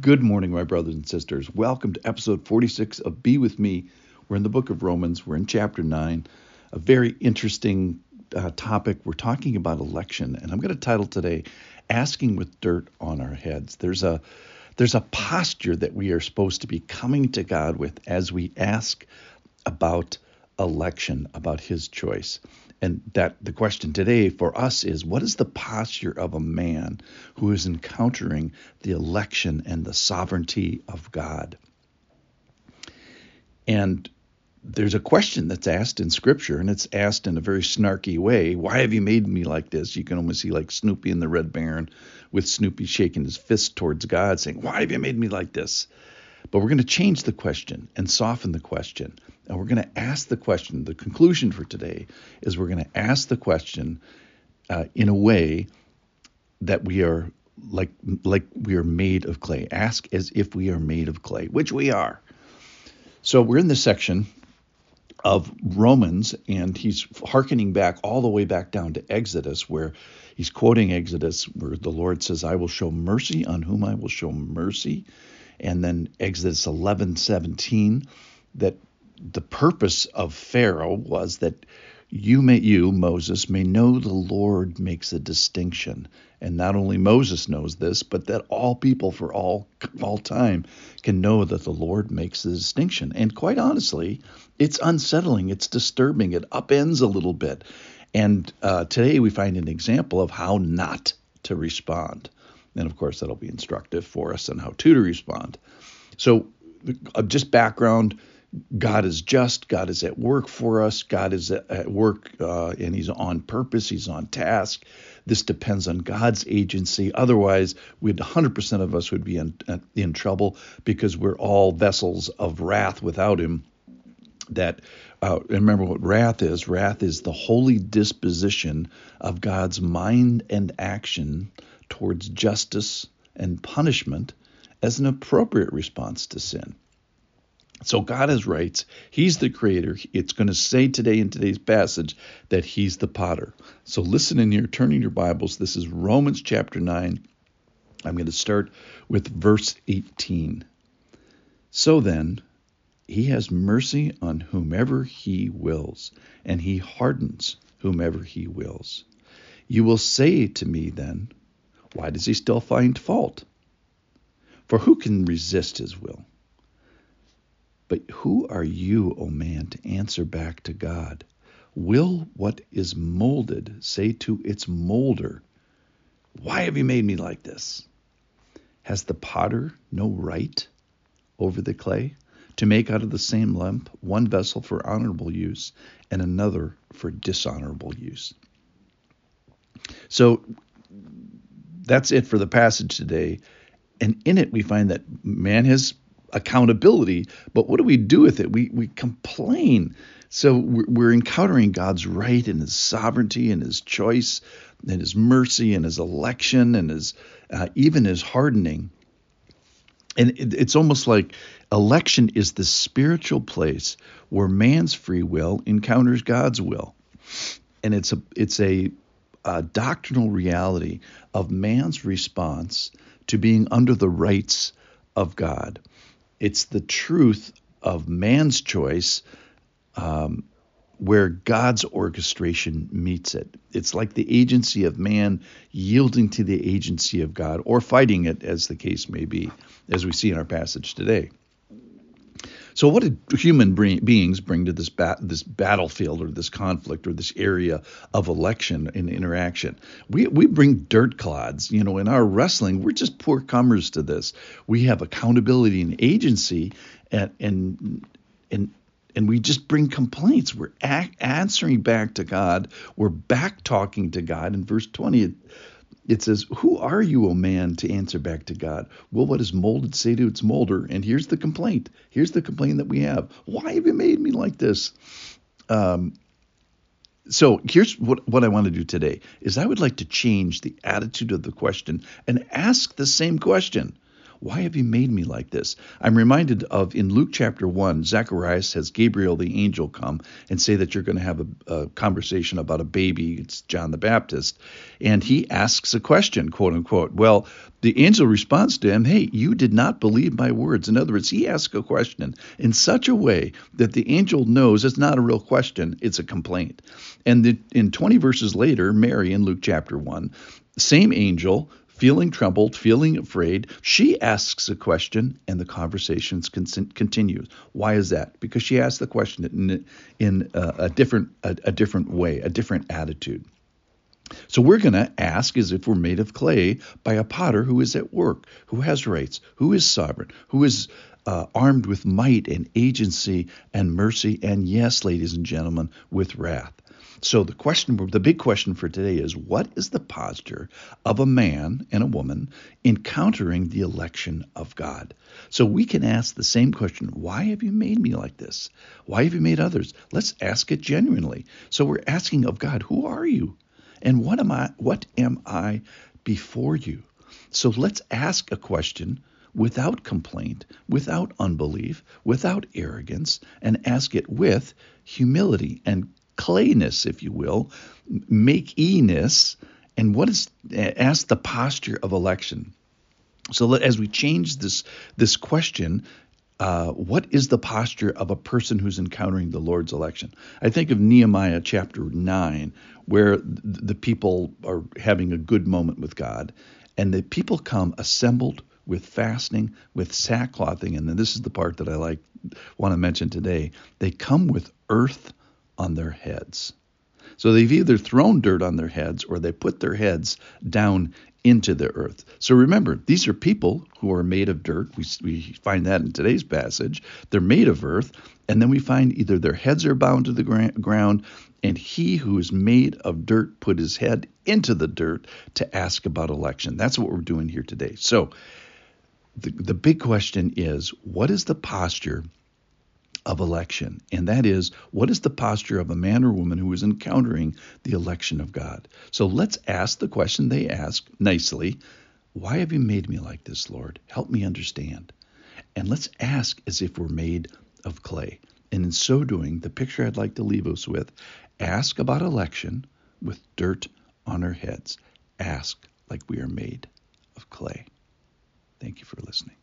Good morning, my brothers and sisters. Welcome to episode 46 of Be With Me. We're in the book of Romans, we're in chapter 9, a very interesting uh, topic. We're talking about election, and I'm going to title today Asking with Dirt on Our Heads. There's a there's a posture that we are supposed to be coming to God with as we ask about election, about his choice. And that the question today for us is what is the posture of a man who is encountering the election and the sovereignty of God? And there's a question that's asked in scripture and it's asked in a very snarky way. Why have you made me like this? You can almost see like snoopy in the red baron with snoopy shaking his fist towards god saying why have you made me like this but we're going to change the question and soften the question and we're going to ask the question. The conclusion for today is we're going to ask the question uh, in a way that we are like like we are made of clay. Ask as if we are made of clay, which we are. So we're in this section of Romans, and he's hearkening back all the way back down to Exodus, where he's quoting Exodus, where the Lord says, "I will show mercy on whom I will show mercy," and then Exodus 11:17 that the purpose of Pharaoh was that you may you Moses may know the Lord makes a distinction. And not only Moses knows this but that all people for all all time can know that the Lord makes a distinction. And quite honestly it's unsettling. It's disturbing. It upends a little bit. And uh, today we find an example of how not to respond and of course that'll be instructive for us on how to, respond so uh, just background God is just. God is at work for us. God is at work uh, and He's on purpose. He's on task. This depends on God's agency. Otherwise, we'd 100% of us would be in, in trouble because we're all vessels of wrath without Him. That uh, remember what wrath is. Wrath is the holy disposition of God's mind and action towards justice and punishment as an appropriate response to sin. So God has rights. He's the creator. It's going to say today in today's passage that he's the potter. So listen in here, turning your Bibles. This is Romans chapter 9. I'm going to start with verse 18. So then, he has mercy on whomever he wills, and he hardens whomever he wills. You will say to me then, why does he still find fault? For who can resist his will? But who are you, O man, to answer back to God? Will what is molded say to its molder, Why have you made me like this? Has the potter no right over the clay to make out of the same lump one vessel for honorable use and another for dishonorable use? So that's it for the passage today. And in it, we find that man has accountability, but what do we do with it? We we complain. So we're, encountering God's right and His sovereignty and His choice and His mercy and His election and His uh, even His hardening. And it, it's almost like election is the spiritual place where man's free will encounters God's will, and it's a it's a, a doctrinal reality of man's response to being under the rights of God. It's the truth of man's choice um, where God's orchestration meets it. It's like the agency of man yielding to the agency of God or fighting it, as the case may be, as we see in our passage today. So, what did human beings bring to this this battlefield or this conflict or this area of election and interaction? We we bring dirt clods. You know, in our wrestling, we're just poor comers to this. We have accountability and agency, and and and and we just bring complaints. We're a- answering back to God. We're back talking to God. In verse 20, it says, Who are you, O man, to answer back to God? Will what is molded say to its molder? And here's the complaint. Here's the complaint that we have. Why have you made me like this? Um, so here's what, what I want to do today is I would like to change the attitude of the question and ask the same question. Why have you made me like this? I'm reminded of in Luke chapter 1, Zacharias has Gabriel the angel come and say that you're going to have a, a conversation about a baby. It's John the Baptist. And he asks a question, quote unquote. Well, the angel responds to him, Hey, you did not believe my words. In other words, he asks a question in such a way that the angel knows it's not a real question, it's a complaint. And the, in 20 verses later, Mary in Luke chapter 1, same angel feeling troubled, feeling afraid, she asks a question and the conversation continues. Why is that? Because she asks the question in, in a, a different a, a different way, a different attitude. So we're going to ask as if we're made of clay by a potter who is at work, who has rights, who is sovereign, who is uh, armed with might and agency and mercy, and yes, ladies and gentlemen, with wrath. So the question, the big question for today is what is the posture of a man and a woman encountering the election of God? So we can ask the same question, why have you made me like this? Why have you made others? Let's ask it genuinely. So we're asking of God, who are you? And what am I what am I before you? So let's ask a question without complaint, without unbelief, without arrogance, and ask it with humility and clayness, if you will, make e-ness, and what is ask the posture of election. So as we change this this question, uh, what is the posture of a person who's encountering the Lord's election? I think of Nehemiah chapter nine, where the people are having a good moment with God, and the people come assembled with fasting, with sackclothing, and then this is the part that I like want to mention today. They come with earth on their heads. So they've either thrown dirt on their heads or they put their heads down into the earth. So remember, these are people who are made of dirt. We, we find that in today's passage. They're made of earth. And then we find either their heads are bound to the gra- ground, and he who is made of dirt put his head into the dirt to ask about election. That's what we're doing here today. So the, the big question is what is the posture of election, and that is what is the posture of a man or woman who is encountering the election of God? So let's ask the question they ask nicely Why have you made me like this, Lord? Help me understand. And let's ask as if we're made of clay. And in so doing, the picture I'd like to leave us with ask about election with dirt on our heads. Ask like we are made of clay. Thank you for listening.